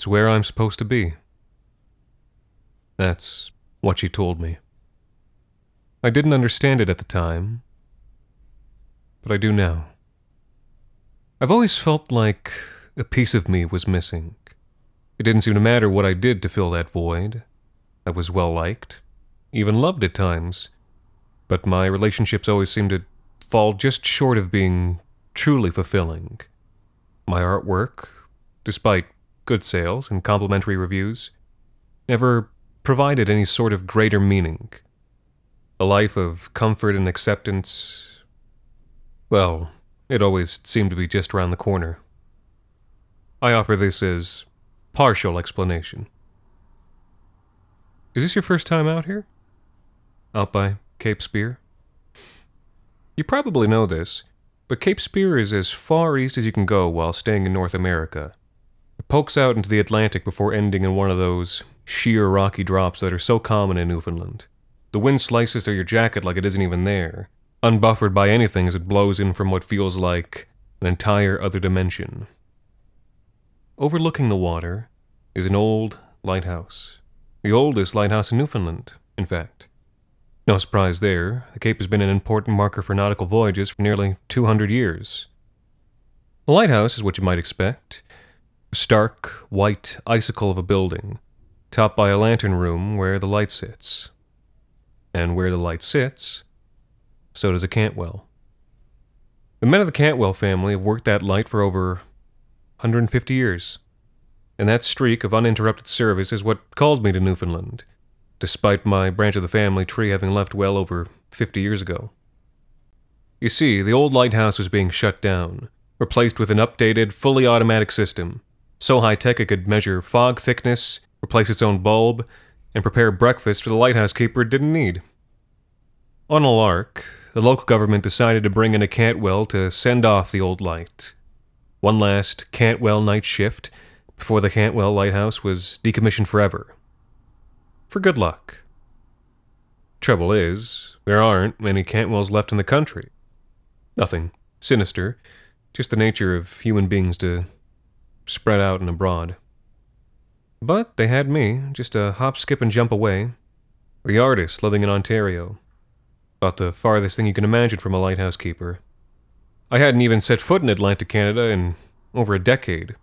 It's where I'm supposed to be. That's what she told me. I didn't understand it at the time, but I do now. I've always felt like a piece of me was missing. It didn't seem to matter what I did to fill that void. I was well liked, even loved at times, but my relationships always seemed to fall just short of being truly fulfilling. My artwork, despite good sales and complimentary reviews, never provided any sort of greater meaning. A life of comfort and acceptance, well, it always seemed to be just around the corner. I offer this as partial explanation. Is this your first time out here? Out by Cape Spear? You probably know this, but Cape Spear is as far east as you can go while staying in North America. Pokes out into the Atlantic before ending in one of those sheer rocky drops that are so common in Newfoundland. The wind slices through your jacket like it isn't even there, unbuffered by anything as it blows in from what feels like an entire other dimension. Overlooking the water is an old lighthouse. The oldest lighthouse in Newfoundland, in fact. No surprise there, the Cape has been an important marker for nautical voyages for nearly 200 years. The lighthouse is what you might expect stark, white icicle of a building, topped by a lantern room where the light sits. And where the light sits, so does a Cantwell. The men of the Cantwell family have worked that light for over 150 years, and that streak of uninterrupted service is what called me to Newfoundland, despite my branch of the family tree having left well over 50 years ago. You see, the old lighthouse was being shut down, replaced with an updated, fully automatic system so high tech it could measure fog thickness, replace its own bulb, and prepare breakfast for the lighthouse keeper it didn't need. On a lark, the local government decided to bring in a Cantwell to send off the old light. One last Cantwell night shift before the Cantwell lighthouse was decommissioned forever. For good luck. Trouble is, there aren't many Cantwells left in the country. Nothing sinister, just the nature of human beings to spread out and abroad. But they had me, just a hop, skip, and jump away. The artist living in Ontario. About the farthest thing you can imagine from a lighthouse keeper. I hadn't even set foot in Atlantic Canada in over a decade.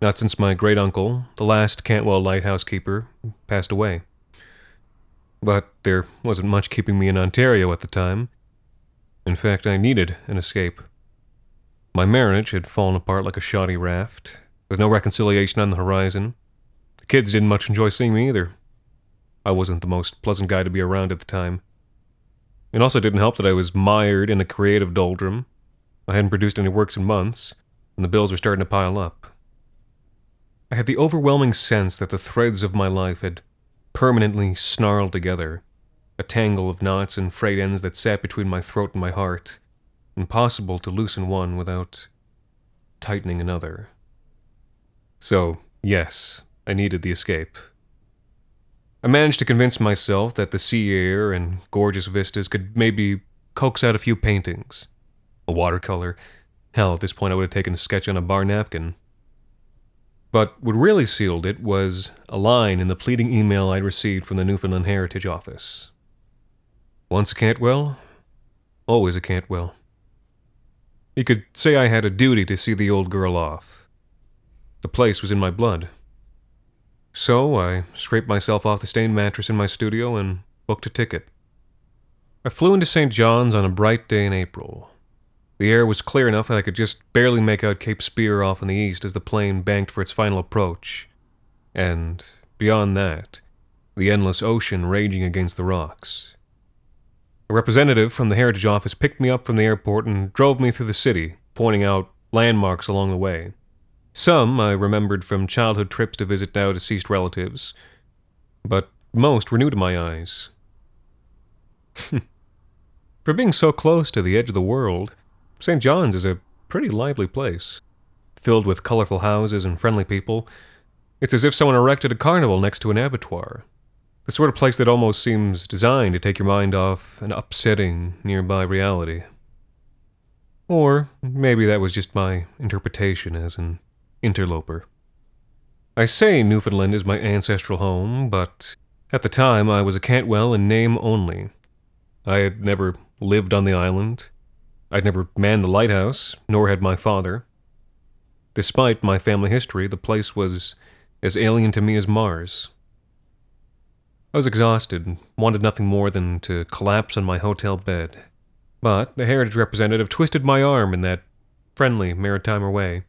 Not since my great uncle, the last Cantwell lighthouse keeper, passed away. But there wasn't much keeping me in Ontario at the time. In fact, I needed an escape. My marriage had fallen apart like a shoddy raft, with no reconciliation on the horizon. The kids didn't much enjoy seeing me either. I wasn't the most pleasant guy to be around at the time. It also didn't help that I was mired in a creative doldrum. I hadn't produced any works in months, and the bills were starting to pile up. I had the overwhelming sense that the threads of my life had permanently snarled together, a tangle of knots and frayed ends that sat between my throat and my heart, impossible to loosen one without tightening another. So, yes, I needed the escape. I managed to convince myself that the sea air and gorgeous vistas could maybe coax out a few paintings. A watercolor. Hell, at this point I would have taken a sketch on a bar napkin. But what really sealed it was a line in the pleading email I'd received from the Newfoundland Heritage Office. Once a Cantwell, always a Cantwell. You could say I had a duty to see the old girl off. The place was in my blood. So I scraped myself off the stained mattress in my studio and booked a ticket. I flew into St. John's on a bright day in April. The air was clear enough that I could just barely make out Cape Spear off in the east as the plane banked for its final approach. And beyond that, the endless ocean raging against the rocks. A representative from the Heritage Office picked me up from the airport and drove me through the city, pointing out landmarks along the way. Some I remembered from childhood trips to visit now deceased relatives, but most were new to my eyes. For being so close to the edge of the world, St. John's is a pretty lively place. Filled with colorful houses and friendly people, it's as if someone erected a carnival next to an abattoir. The sort of place that almost seems designed to take your mind off an upsetting nearby reality. Or maybe that was just my interpretation as an interloper. I say Newfoundland is my ancestral home, but at the time I was a Cantwell in name only. I had never lived on the island. I'd never manned the lighthouse, nor had my father. Despite my family history, the place was as alien to me as Mars. I was exhausted and wanted nothing more than to collapse on my hotel bed. But the Heritage representative twisted my arm in that friendly maritimer way.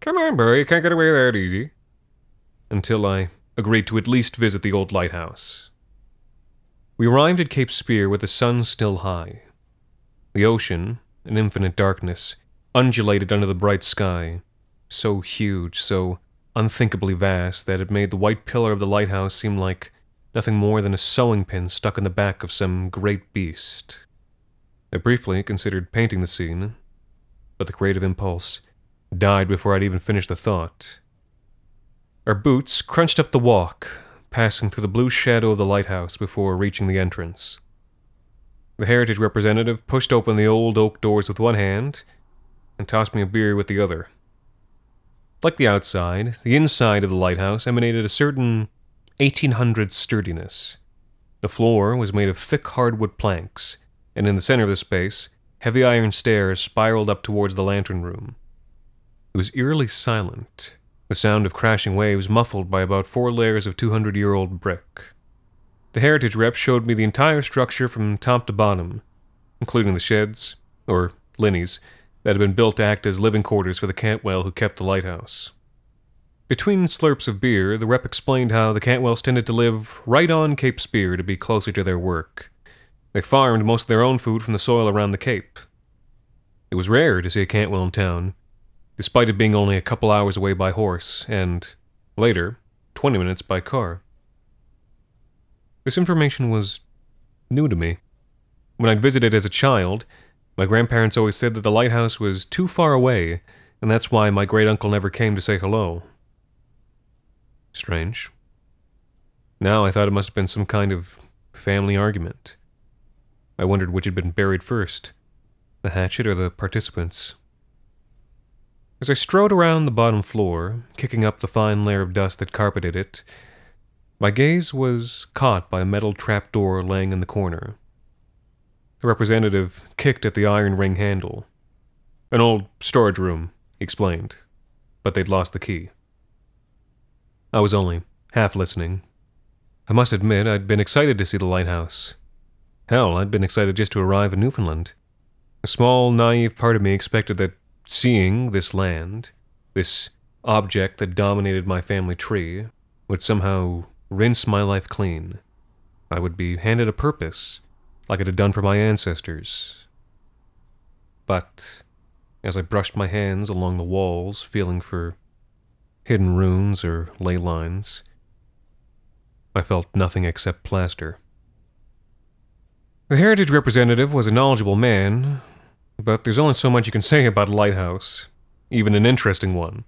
Come on, boy, you can't get away that easy. Until I agreed to at least visit the old lighthouse. We arrived at Cape Spear with the sun still high. The ocean, an infinite darkness, undulated under the bright sky, so huge, so unthinkably vast that it made the white pillar of the lighthouse seem like nothing more than a sewing pin stuck in the back of some great beast. I briefly considered painting the scene, but the creative impulse died before I'd even finished the thought. Our boots crunched up the walk, passing through the blue shadow of the lighthouse before reaching the entrance. The Heritage representative pushed open the old oak doors with one hand and tossed me a beer with the other. Like the outside, the inside of the lighthouse emanated a certain 1800 sturdiness. The floor was made of thick hardwood planks, and in the center of the space, heavy iron stairs spiraled up towards the lantern room. It was eerily silent, the sound of crashing waves muffled by about four layers of 200 year old brick. The Heritage rep showed me the entire structure from top to bottom, including the sheds, or linnies, that had been built to act as living quarters for the Cantwell who kept the lighthouse. Between slurps of beer, the rep explained how the Cantwells tended to live right on Cape Spear to be closer to their work. They farmed most of their own food from the soil around the Cape. It was rare to see a Cantwell in town, despite it being only a couple hours away by horse, and, later, 20 minutes by car. This information was new to me. When I'd visited as a child, my grandparents always said that the lighthouse was too far away, and that's why my great uncle never came to say hello. Strange. Now I thought it must have been some kind of family argument. I wondered which had been buried first the hatchet or the participants. As I strode around the bottom floor, kicking up the fine layer of dust that carpeted it, my gaze was caught by a metal trap door laying in the corner. The representative kicked at the iron ring handle. An old storage room, he explained, but they'd lost the key. I was only half listening. I must admit, I'd been excited to see the lighthouse. Hell, I'd been excited just to arrive in Newfoundland. A small, naive part of me expected that seeing this land, this object that dominated my family tree, would somehow rinse my life clean. I would be handed a purpose, like it had done for my ancestors. But as I brushed my hands along the walls, feeling for hidden runes or ley lines. I felt nothing except plaster. The Heritage representative was a knowledgeable man, but there's only so much you can say about a lighthouse, even an interesting one.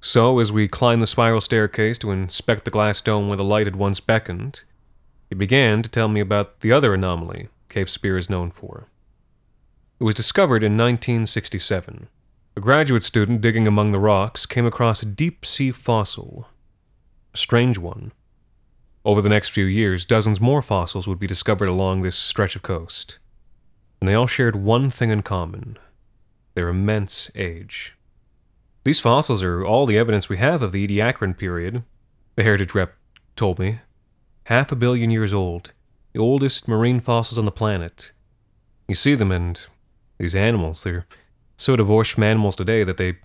So, as we climbed the spiral staircase to inspect the glass dome where the light had once beckoned, he began to tell me about the other anomaly Cape Spear is known for. It was discovered in 1967 a graduate student digging among the rocks came across a deep sea fossil. A strange one. Over the next few years, dozens more fossils would be discovered along this stretch of coast. And they all shared one thing in common their immense age. These fossils are all the evidence we have of the Ediacaran period, the heritage rep told me. Half a billion years old, the oldest marine fossils on the planet. You see them, and these animals, they're so divorced from animals today that they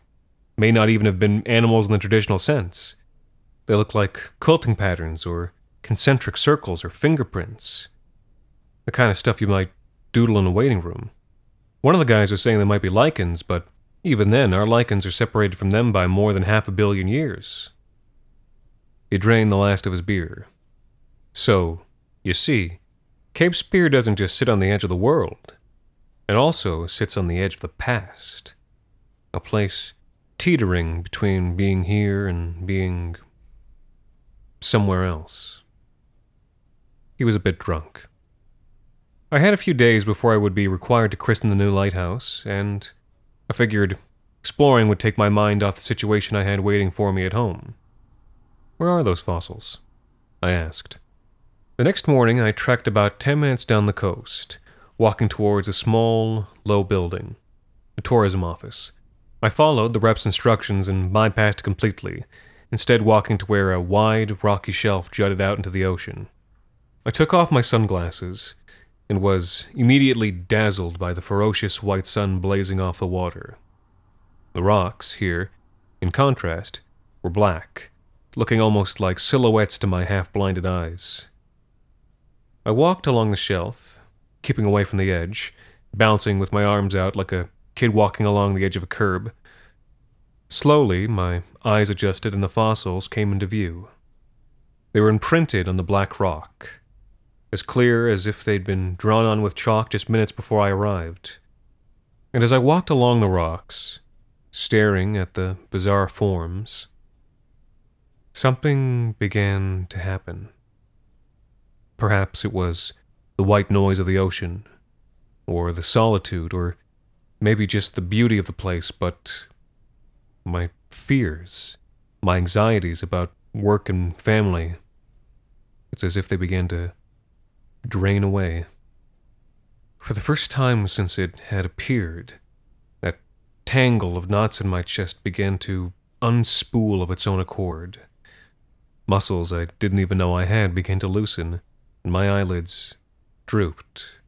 may not even have been animals in the traditional sense. They look like quilting patterns or concentric circles or fingerprints. The kind of stuff you might doodle in a waiting room. One of the guys was saying they might be lichens, but even then, our lichens are separated from them by more than half a billion years. He drained the last of his beer. So, you see, Cape Spear doesn't just sit on the edge of the world, it also sits on the edge of the past. A place teetering between being here and being somewhere else. He was a bit drunk. I had a few days before I would be required to christen the new lighthouse, and I figured exploring would take my mind off the situation I had waiting for me at home. Where are those fossils? I asked. The next morning, I trekked about ten minutes down the coast, walking towards a small, low building, a tourism office. I followed the rep's instructions and bypassed completely, instead, walking to where a wide, rocky shelf jutted out into the ocean. I took off my sunglasses and was immediately dazzled by the ferocious white sun blazing off the water. The rocks here, in contrast, were black, looking almost like silhouettes to my half blinded eyes. I walked along the shelf, keeping away from the edge, bouncing with my arms out like a kid walking along the edge of a curb. Slowly, my eyes adjusted and the fossils came into view. They were imprinted on the black rock as clear as if they'd been drawn on with chalk just minutes before I arrived. And as I walked along the rocks, staring at the bizarre forms, something began to happen. Perhaps it was the white noise of the ocean, or the solitude, or maybe just the beauty of the place, but my fears, my anxieties about work and family, it's as if they began to drain away. For the first time since it had appeared, that tangle of knots in my chest began to unspool of its own accord. Muscles I didn't even know I had began to loosen, and my eyelids drooped.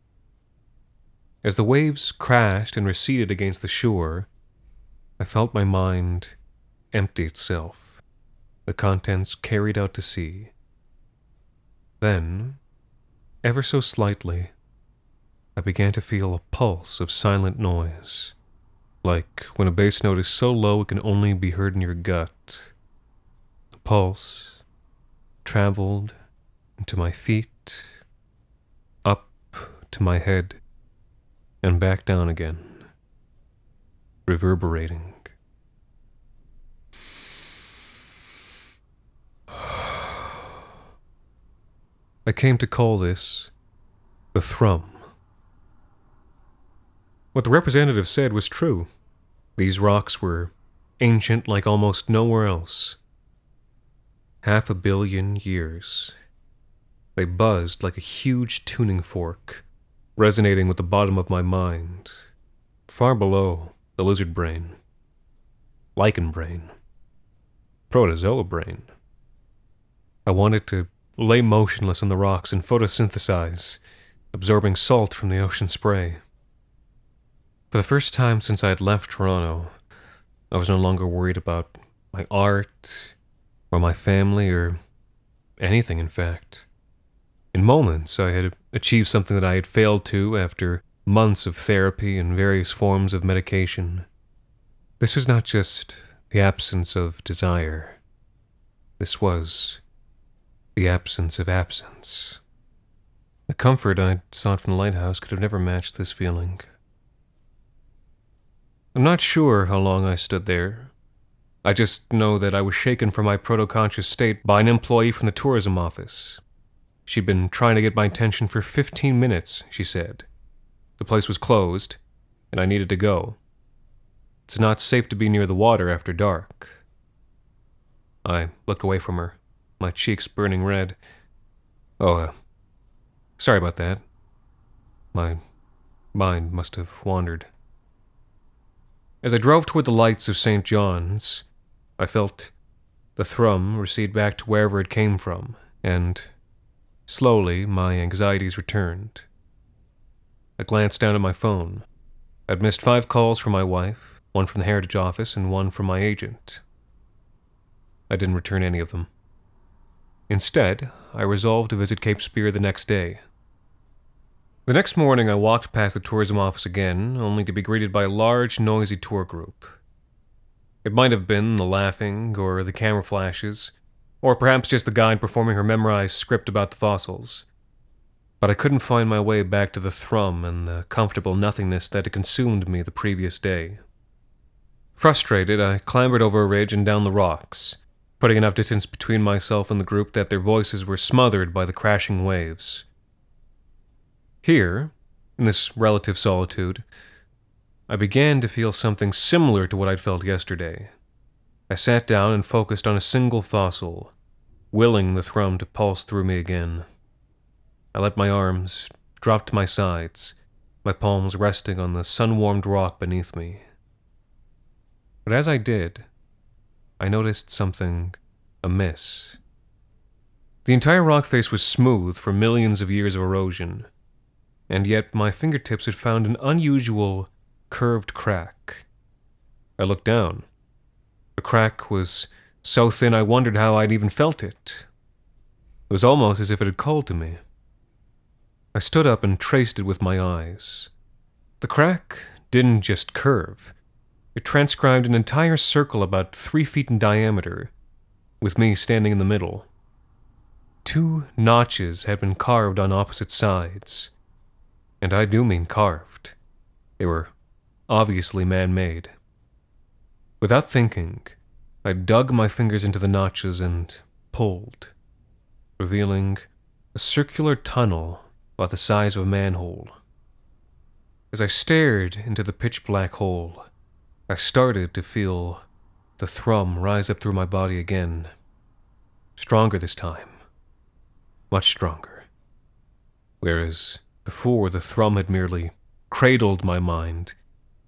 As the waves crashed and receded against the shore, I felt my mind empty itself, the contents carried out to sea. Then, Ever so slightly, I began to feel a pulse of silent noise, like when a bass note is so low it can only be heard in your gut. The pulse traveled into my feet, up to my head, and back down again, reverberating. I came to call this the thrum. What the representative said was true. These rocks were ancient like almost nowhere else. Half a billion years. They buzzed like a huge tuning fork, resonating with the bottom of my mind, far below the lizard brain, lichen brain, protozoa brain. I wanted to lay motionless on the rocks and photosynthesize, absorbing salt from the ocean spray. For the first time since I had left Toronto, I was no longer worried about my art, or my family, or anything, in fact. In moments, I had achieved something that I had failed to after months of therapy and various forms of medication. This was not just the absence of desire. This was the absence of absence. The comfort I sought from the lighthouse could have never matched this feeling. I'm not sure how long I stood there. I just know that I was shaken from my proto-conscious state by an employee from the tourism office. She'd been trying to get my attention for 15 minutes, she said. The place was closed, and I needed to go. It's not safe to be near the water after dark. I looked away from her my cheeks burning red. Oh, uh, sorry about that. My mind must have wandered. As I drove toward the lights of St. John's, I felt the thrum recede back to wherever it came from, and slowly my anxieties returned. I glanced down at my phone. I'd missed five calls from my wife, one from the Heritage Office, and one from my agent. I didn't return any of them. Instead, I resolved to visit Cape Spear the next day. The next morning, I walked past the tourism office again, only to be greeted by a large, noisy tour group. It might have been the laughing, or the camera flashes, or perhaps just the guide performing her memorized script about the fossils. But I couldn't find my way back to the thrum and the comfortable nothingness that had consumed me the previous day. Frustrated, I clambered over a ridge and down the rocks, putting enough distance between myself and the group that their voices were smothered by the crashing waves. Here, in this relative solitude, I began to feel something similar to what I'd felt yesterday. I sat down and focused on a single fossil, willing the thrum to pulse through me again. I let my arms drop to my sides, my palms resting on the sun warmed rock beneath me. But as I did, I noticed something amiss. The entire rock face was smooth for millions of years of erosion, and yet my fingertips had found an unusual curved crack. I looked down. The crack was so thin I wondered how I'd even felt it. It was almost as if it had called to me. I stood up and traced it with my eyes. The crack didn't just curve, it transcribed an entire circle about three feet in diameter, with me standing in the middle. Two notches had been carved on opposite sides. And I do mean carved. They were obviously man made. Without thinking, I dug my fingers into the notches and pulled, revealing a circular tunnel about the size of a manhole. As I stared into the pitch black hole, I started to feel the thrum rise up through my body again. Stronger this time. Much stronger. Whereas before the thrum had merely cradled my mind,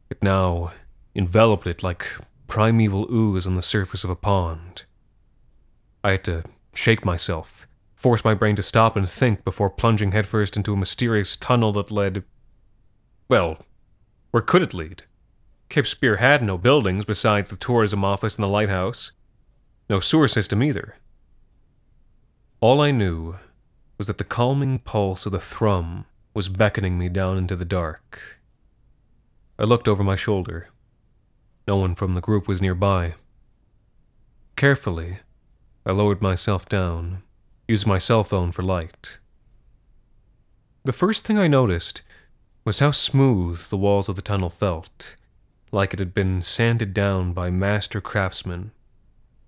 it now enveloped it like primeval ooze on the surface of a pond. I had to shake myself, force my brain to stop and think before plunging headfirst into a mysterious tunnel that led. Well, where could it lead? Cape Spear had no buildings besides the tourism office and the lighthouse, no sewer system either. All I knew was that the calming pulse of the thrum was beckoning me down into the dark. I looked over my shoulder. No one from the group was nearby. Carefully, I lowered myself down, used my cell phone for light. The first thing I noticed was how smooth the walls of the tunnel felt, like it had been sanded down by master craftsmen.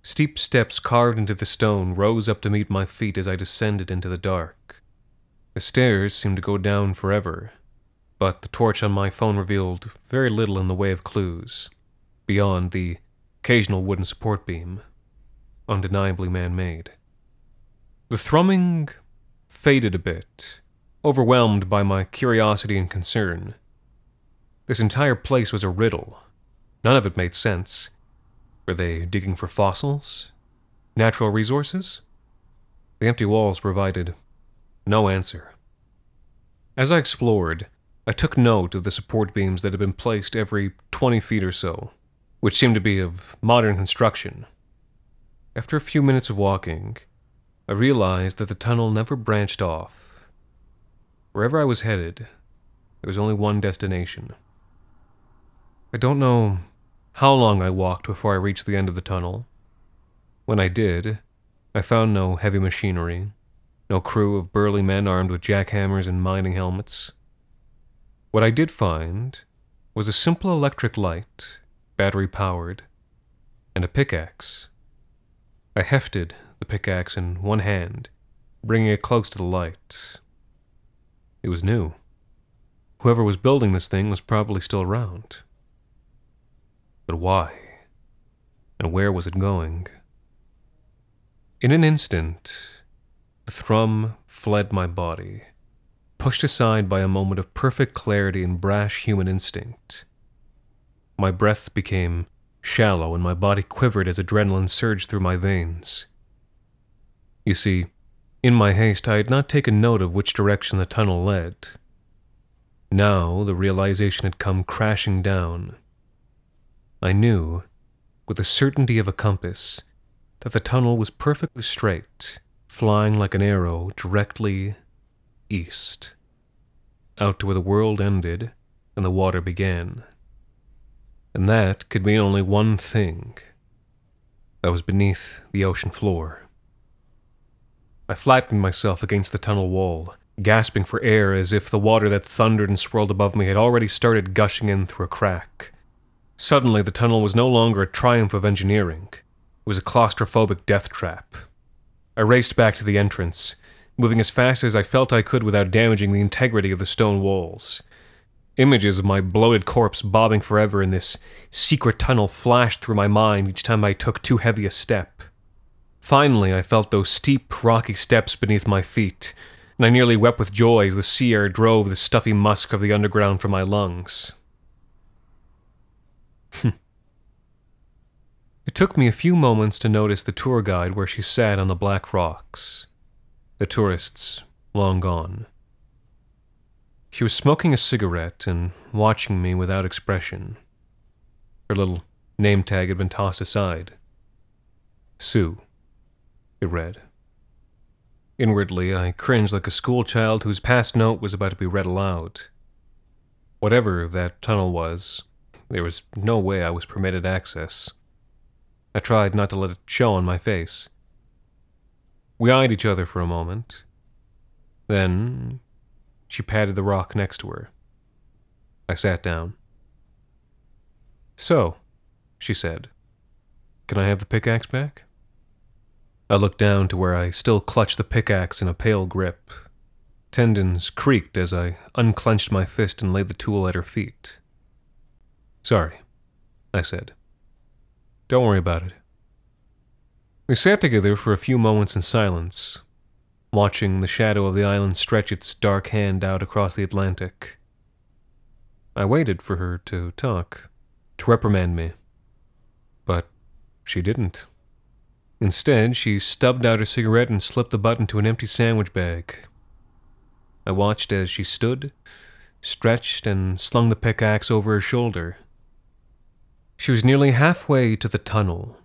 Steep steps carved into the stone rose up to meet my feet as I descended into the dark. The stairs seemed to go down forever, but the torch on my phone revealed very little in the way of clues, beyond the occasional wooden support beam, undeniably man made. The thrumming faded a bit, overwhelmed by my curiosity and concern. This entire place was a riddle. None of it made sense. Were they digging for fossils? Natural resources? The empty walls provided no answer. As I explored, I took note of the support beams that had been placed every 20 feet or so, which seemed to be of modern construction. After a few minutes of walking, I realized that the tunnel never branched off. Wherever I was headed, there was only one destination. I don't know how long I walked before I reached the end of the tunnel. When I did, I found no heavy machinery, no crew of burly men armed with jackhammers and mining helmets. What I did find was a simple electric light, battery powered, and a pickaxe. I hefted the pickaxe in one hand, bringing it close to the light. It was new. Whoever was building this thing was probably still around. But why? And where was it going? In an instant, the thrum fled my body pushed aside by a moment of perfect clarity and brash human instinct. My breath became shallow and my body quivered as adrenaline surged through my veins. You see, in my haste, I had not taken note of which direction the tunnel led. Now the realization had come crashing down. I knew, with the certainty of a compass, that the tunnel was perfectly straight, flying like an arrow directly east, out to where the world ended and the water began. And that could mean only one thing. I was beneath the ocean floor. I flattened myself against the tunnel wall, gasping for air as if the water that thundered and swirled above me had already started gushing in through a crack. Suddenly, the tunnel was no longer a triumph of engineering. It was a claustrophobic death trap. I raced back to the entrance, moving as fast as I felt I could without damaging the integrity of the stone walls. Images of my bloated corpse bobbing forever in this secret tunnel flashed through my mind each time I took too heavy a step. Finally, I felt those steep, rocky steps beneath my feet, and I nearly wept with joy as the sea air drove the stuffy musk of the underground from my lungs. It took me a few moments to notice the tour guide where she sat on the black rocks. The tourists long gone. She was smoking a cigarette and watching me without expression. Her little name tag had been tossed aside. Sue it read. Inwardly, I cringed like a schoolchild whose passed note was about to be read aloud. Whatever that tunnel was, there was no way I was permitted access. I tried not to let it show on my face. We eyed each other for a moment. Then she patted the rock next to her. I sat down. So, she said, can I have the pickaxe back? I looked down to where I still clutched the pickaxe in a pale grip. Tendons creaked as I unclenched my fist and laid the tool at her feet. Sorry, I said. Don't worry about it. We sat together for a few moments in silence, watching the shadow of the island stretch its dark hand out across the Atlantic. I waited for her to talk, to reprimand me. But she didn't. Instead, she stubbed out her cigarette and slipped the butt into an empty sandwich bag. I watched as she stood, stretched, and slung the pickaxe over her shoulder. She was nearly halfway to the tunnel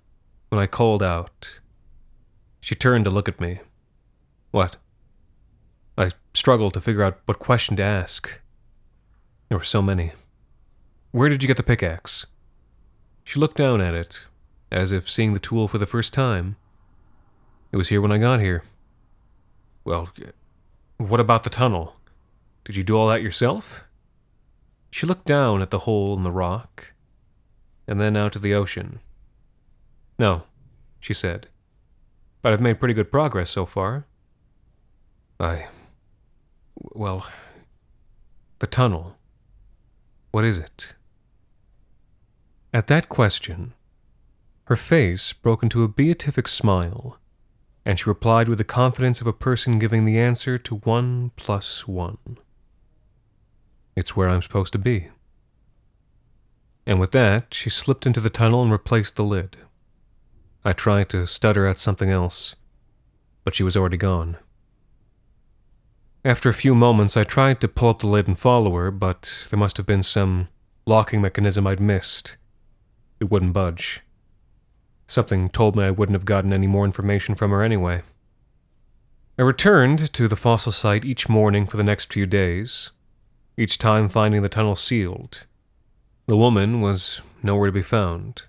when I called out. She turned to look at me. What? I struggled to figure out what question to ask. There were so many. Where did you get the pickaxe? She looked down at it, as if seeing the tool for the first time. It was here when I got here. Well, what about the tunnel? Did you do all that yourself? She looked down at the hole in the rock, and then out to the ocean. No, she said, but I've made pretty good progress so far. I. Well, the tunnel. What is it? At that question, her face broke into a beatific smile, and she replied with the confidence of a person giving the answer to one plus one. It's where I'm supposed to be. And with that, she slipped into the tunnel and replaced the lid. I tried to stutter out something else, but she was already gone. After a few moments, I tried to pull up the lid and follow her, but there must have been some locking mechanism I'd missed. It wouldn't budge. Something told me I wouldn't have gotten any more information from her anyway. I returned to the fossil site each morning for the next few days, each time finding the tunnel sealed. The woman was nowhere to be found.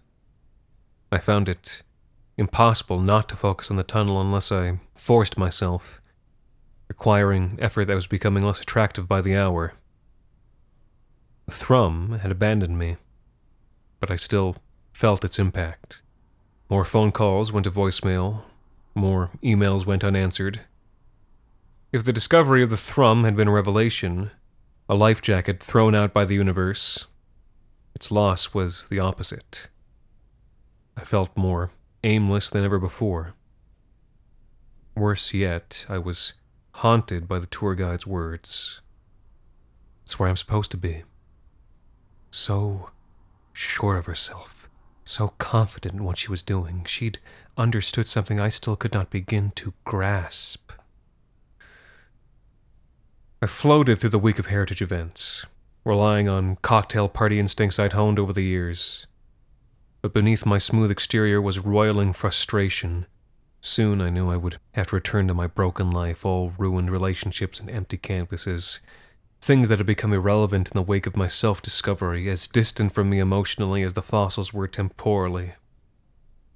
I found it impossible not to focus on the tunnel unless I forced myself, requiring effort that was becoming less attractive by the hour. Thrum had abandoned me, but I still felt its impact. More phone calls went to voicemail. More emails went unanswered. If the discovery of the thrum had been a revelation, a life jacket thrown out by the universe, its loss was the opposite. I felt more aimless than ever before. Worse yet, I was haunted by the tour guide's words. It's where I'm supposed to be. So sure of herself, so confident in what she was doing. She'd understood something I still could not begin to grasp. I floated through the week of heritage events, relying on cocktail party instincts I'd honed over the years. But beneath my smooth exterior was roiling frustration. Soon I knew I would have to return to my broken life, all ruined relationships and empty canvases. Things that had become irrelevant in the wake of my self discovery, as distant from me emotionally as the fossils were temporally.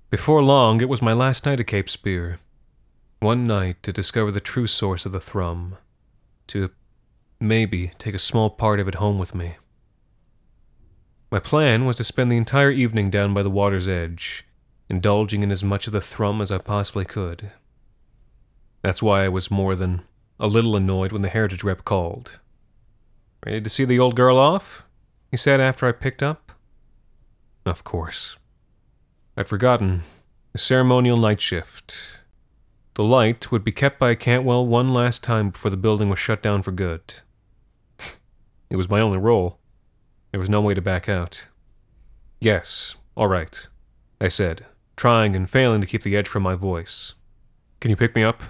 Before long, it was my last night at Cape Spear. One night to discover the true source of the thrum to maybe take a small part of it home with me. My plan was to spend the entire evening down by the water's edge, indulging in as much of the thrum as I possibly could. That's why I was more than a little annoyed when the heritage rep called. Ready to see the old girl off? He said after I picked up. Of course. I'd forgotten the ceremonial night shift. The light would be kept by Cantwell one last time before the building was shut down for good. It was my only role. There was no way to back out. Yes, all right, I said, trying and failing to keep the edge from my voice. Can you pick me up?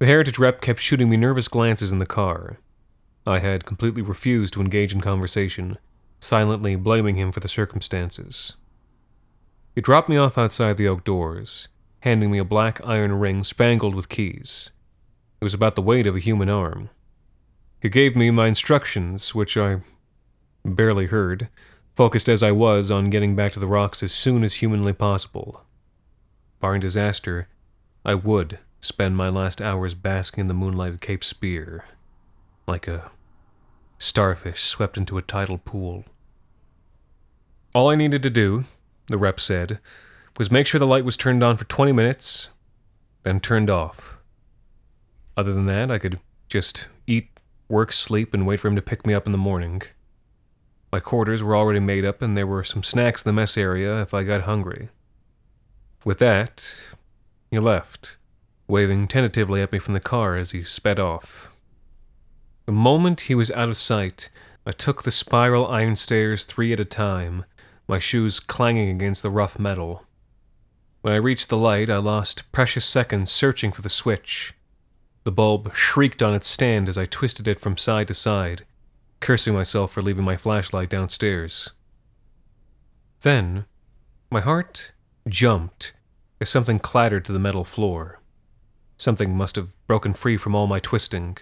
The Heritage rep kept shooting me nervous glances in the car. I had completely refused to engage in conversation, silently blaming him for the circumstances. He dropped me off outside the oak doors, handing me a black iron ring spangled with keys. It was about the weight of a human arm. He gave me my instructions, which I barely heard, focused as I was on getting back to the rocks as soon as humanly possible. Barring disaster, I would spend my last hours basking in the moonlight at Cape Spear, like a starfish swept into a tidal pool. All I needed to do, the rep said, was make sure the light was turned on for 20 minutes, then turned off. Other than that, I could just eat, work, sleep, and wait for him to pick me up in the morning. My quarters were already made up, and there were some snacks in the mess area if I got hungry. With that, he left, waving tentatively at me from the car as he sped off. The moment he was out of sight, I took the spiral iron stairs three at a time, my shoes clanging against the rough metal. When I reached the light, I lost precious seconds searching for the switch. The bulb shrieked on its stand as I twisted it from side to side, cursing myself for leaving my flashlight downstairs. Then, my heart jumped as something clattered to the metal floor. Something must have broken free from all my twisting.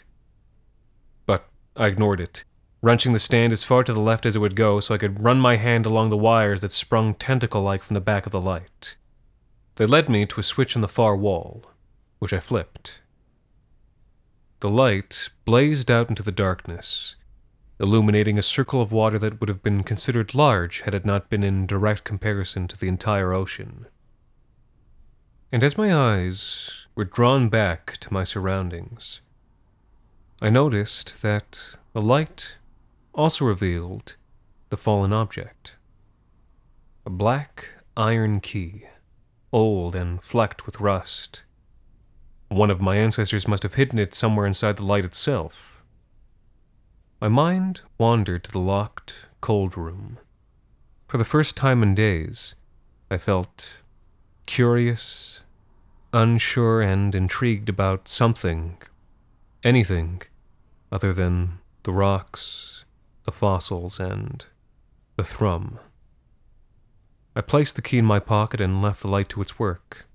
But I ignored it, wrenching the stand as far to the left as it would go so I could run my hand along the wires that sprung tentacle like from the back of the light. They led me to a switch in the far wall, which I flipped. The light blazed out into the darkness, illuminating a circle of water that would have been considered large had it not been in direct comparison to the entire ocean. And as my eyes were drawn back to my surroundings, I noticed that the light also revealed the fallen object a black iron key old and flecked with rust. One of my ancestors must have hidden it somewhere inside the light itself. My mind wandered to the locked, cold room. For the first time in days, I felt curious, unsure, and intrigued about something, anything, other than the rocks, the fossils, and the thrum. I placed the key in my pocket and left the light to its work.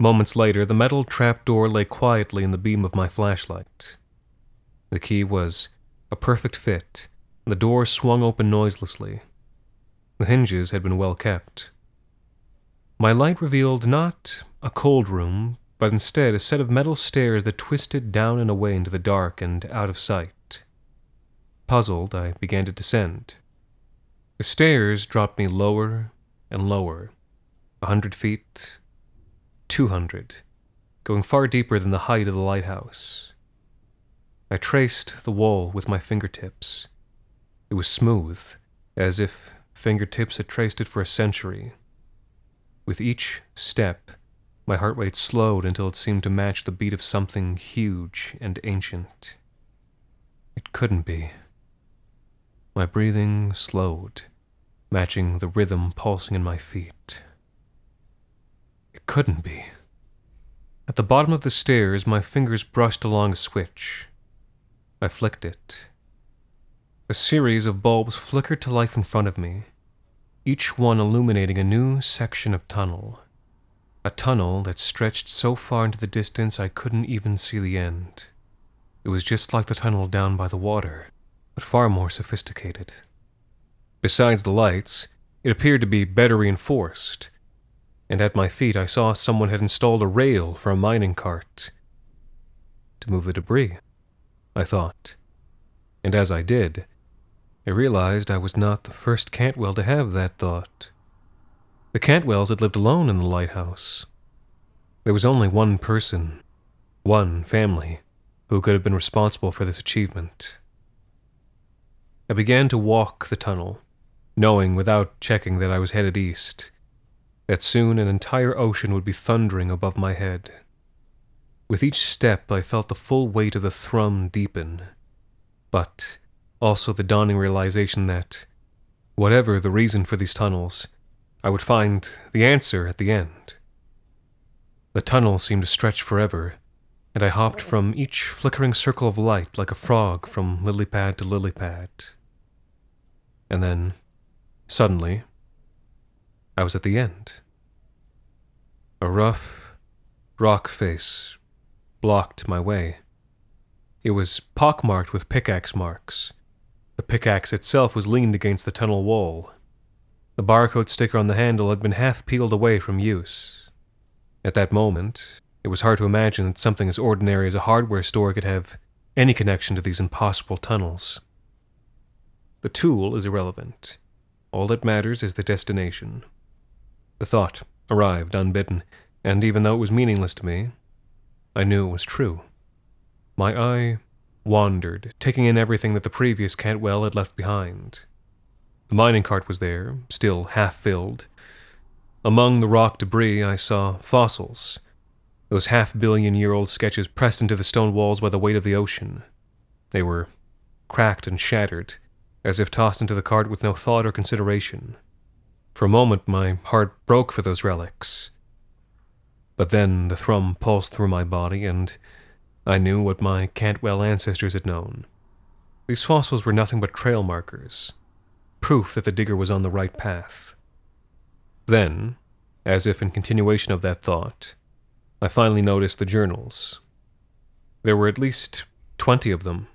Moments later, the metal trap door lay quietly in the beam of my flashlight. The key was a perfect fit, and the door swung open noiselessly. The hinges had been well kept. My light revealed not a cold room, but instead a set of metal stairs that twisted down and away into the dark and out of sight. Puzzled, I began to descend. The stairs dropped me lower and lower, a hundred feet, two hundred, going far deeper than the height of the lighthouse. I traced the wall with my fingertips. It was smooth, as if fingertips had traced it for a century. With each step, my heart rate slowed until it seemed to match the beat of something huge and ancient. It couldn't be. My breathing slowed, matching the rhythm pulsing in my feet. Couldn't be. At the bottom of the stairs, my fingers brushed along a switch. I flicked it. A series of bulbs flickered to life in front of me, each one illuminating a new section of tunnel. A tunnel that stretched so far into the distance I couldn't even see the end. It was just like the tunnel down by the water, but far more sophisticated. Besides the lights, it appeared to be better reinforced, and at my feet I saw someone had installed a rail for a mining cart. To move the debris, I thought. And as I did, I realized I was not the first Cantwell to have that thought. The Cantwells had lived alone in the lighthouse. There was only one person, one family, who could have been responsible for this achievement. I began to walk the tunnel, knowing without checking that I was headed east, that soon an entire ocean would be thundering above my head. With each step, I felt the full weight of the thrum deepen, but also the dawning realization that, whatever the reason for these tunnels, I would find the answer at the end. The tunnel seemed to stretch forever, and I hopped from each flickering circle of light like a frog from lily pad to lily pad. And then, suddenly, I was at the end. A rough, rock face blocked my way. It was pockmarked with pickaxe marks. The pickaxe itself was leaned against the tunnel wall, the barcode sticker on the handle had been half peeled away from use. At that moment, it was hard to imagine that something as ordinary as a hardware store could have any connection to these impossible tunnels. The tool is irrelevant. All that matters is the destination. The thought arrived unbidden, and even though it was meaningless to me, I knew it was true. My eye wandered, taking in everything that the previous Cantwell had left behind. The mining cart was there, still half filled. Among the rock debris, I saw fossils, those half billion year old sketches pressed into the stone walls by the weight of the ocean. They were cracked and shattered, as if tossed into the cart with no thought or consideration. For a moment, my heart broke for those relics. But then the thrum pulsed through my body, and I knew what my Cantwell ancestors had known. These fossils were nothing but trail markers, proof that the digger was on the right path. Then, as if in continuation of that thought, I finally noticed the journals. There were at least twenty of them,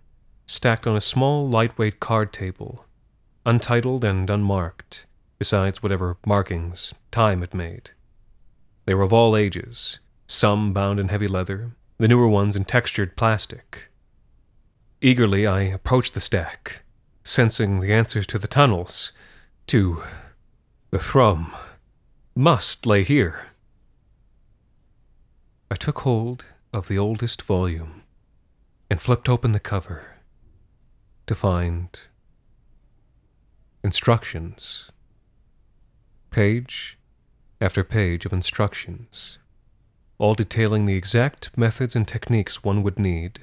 stacked on a small, lightweight card table, untitled and unmarked, besides whatever markings time had made. They were of all ages, some bound in heavy leather, the newer ones in textured plastic. Eagerly, I approached the stack, sensing the answers to the tunnels, to the thrum, must lay here. I took hold of the oldest volume and flipped open the cover to find instructions. Page after page of instructions, all detailing the exact methods and techniques one would need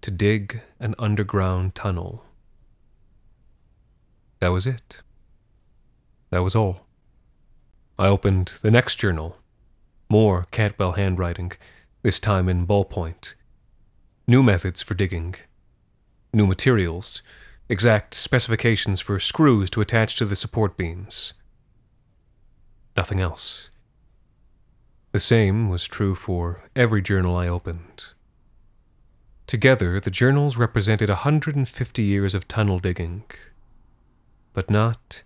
to dig an underground tunnel. That was it. That was all. I opened the next journal. More Cantwell handwriting, this time in ballpoint. New methods for digging. New materials. Exact specifications for screws to attach to the support beams. Nothing else. The same was true for every journal I opened. Together, the journals represented a 150 years of tunnel digging but not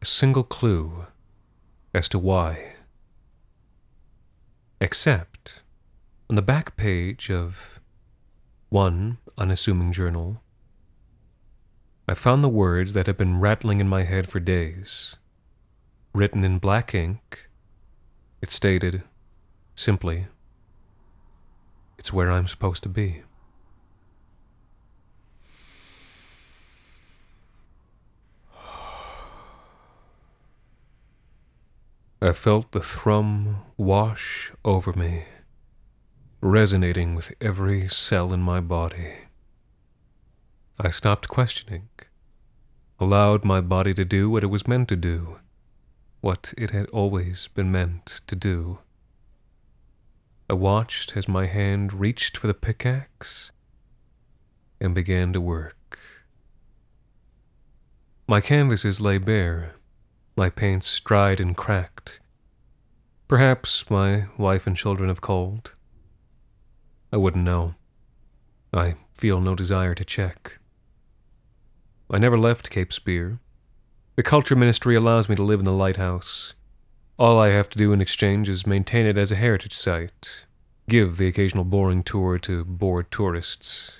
a single clue as to why. Except on the back page of one unassuming journal, I found the words that had been rattling in my head for days. Written in black ink, it stated simply, It's where I'm supposed to be. I felt the thrum wash over me, resonating with every cell in my body. I stopped questioning. allowed my body to do what it was meant to do, what it had always been meant to do. I watched as my hand reached for the pickaxe and began to work. My canvases lay bare, my paints dried and cracked. Perhaps my wife and children have called. I wouldn't know. I feel no desire to check. I never left Cape Spear. The Culture Ministry allows me to live in the lighthouse. All I have to do in exchange is maintain it as a heritage site, give the occasional boring tour to bored tourists.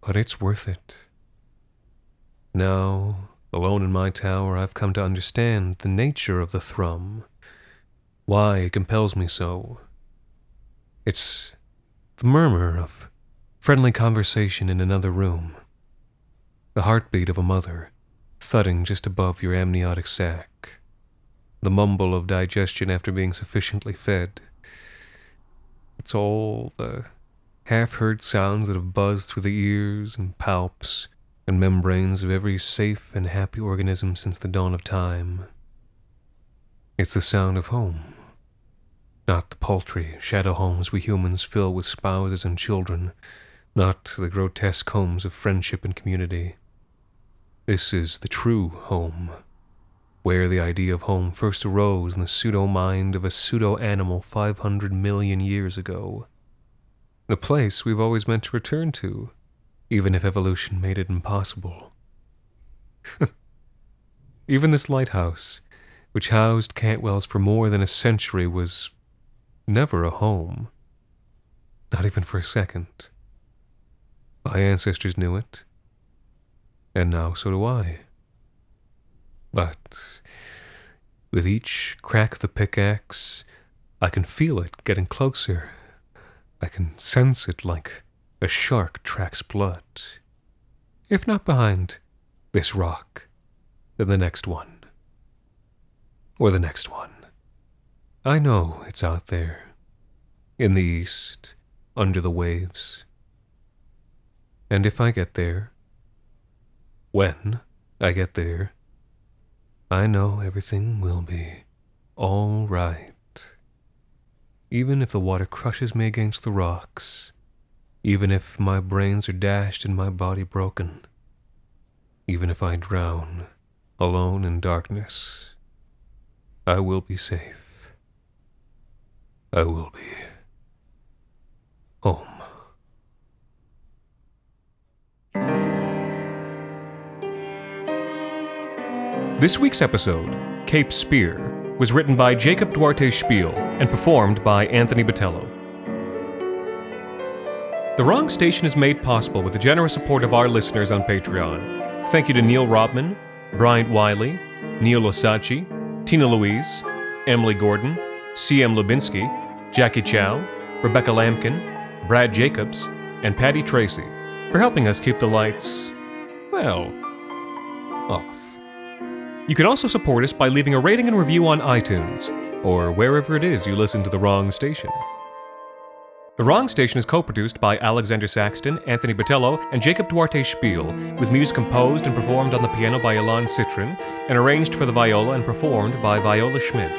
But it's worth it. Now, alone in my tower, I've come to understand the nature of the thrum, why it compels me so. It's the murmur of friendly conversation in another room, the heartbeat of a mother thudding just above your amniotic sac, the mumble of digestion after being sufficiently fed. It's all the half heard sounds that have buzzed through the ears and palps and membranes of every safe and happy organism since the dawn of time. It's the sound of home, not the paltry shadow homes we humans fill with spouses and children, not the grotesque homes of friendship and community. This is the true home, where the idea of home first arose in the pseudo mind of a pseudo animal 500 million years ago. The place we've always meant to return to, even if evolution made it impossible. even this lighthouse, which housed Cantwell's for more than a century, was never a home. Not even for a second. My ancestors knew it, and now so do I. But with each crack of the pickaxe, I can feel it getting closer. I can sense it like a shark tracks blood. If not behind this rock, then the next one. Or the next one. I know it's out there, in the east, under the waves. And if I get there, when I get there, I know everything will be all right even if the water crushes me against the rocks, even if my brains are dashed and my body broken, even if I drown alone in darkness, I will be safe. I will be home. This week's episode, Cape Spear, was written by Jacob Duarte Spiel and performed by Anthony Botello. The Wrong Station is made possible with the generous support of our listeners on Patreon. Thank you to Neil Robman, Bryant Wiley, Neil Osachi, Tina Louise, Emily Gordon, C.M. Lubinsky, Jackie Chow, Rebecca Lampkin, Brad Jacobs, and Patty Tracy for helping us keep the lights, well. You can also support us by leaving a rating and review on iTunes, or wherever it is you listen to The Wrong Station. The Wrong Station is co produced by Alexander Saxton, Anthony Botello, and Jacob Duarte Spiel, with music composed and performed on the piano by Ilan Citrin, and arranged for the viola and performed by Viola Schmidt.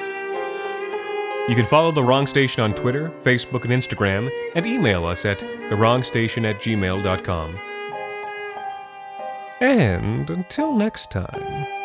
You can follow The Wrong Station on Twitter, Facebook, and Instagram, and email us at thewrongstation at gmail.com. And until next time.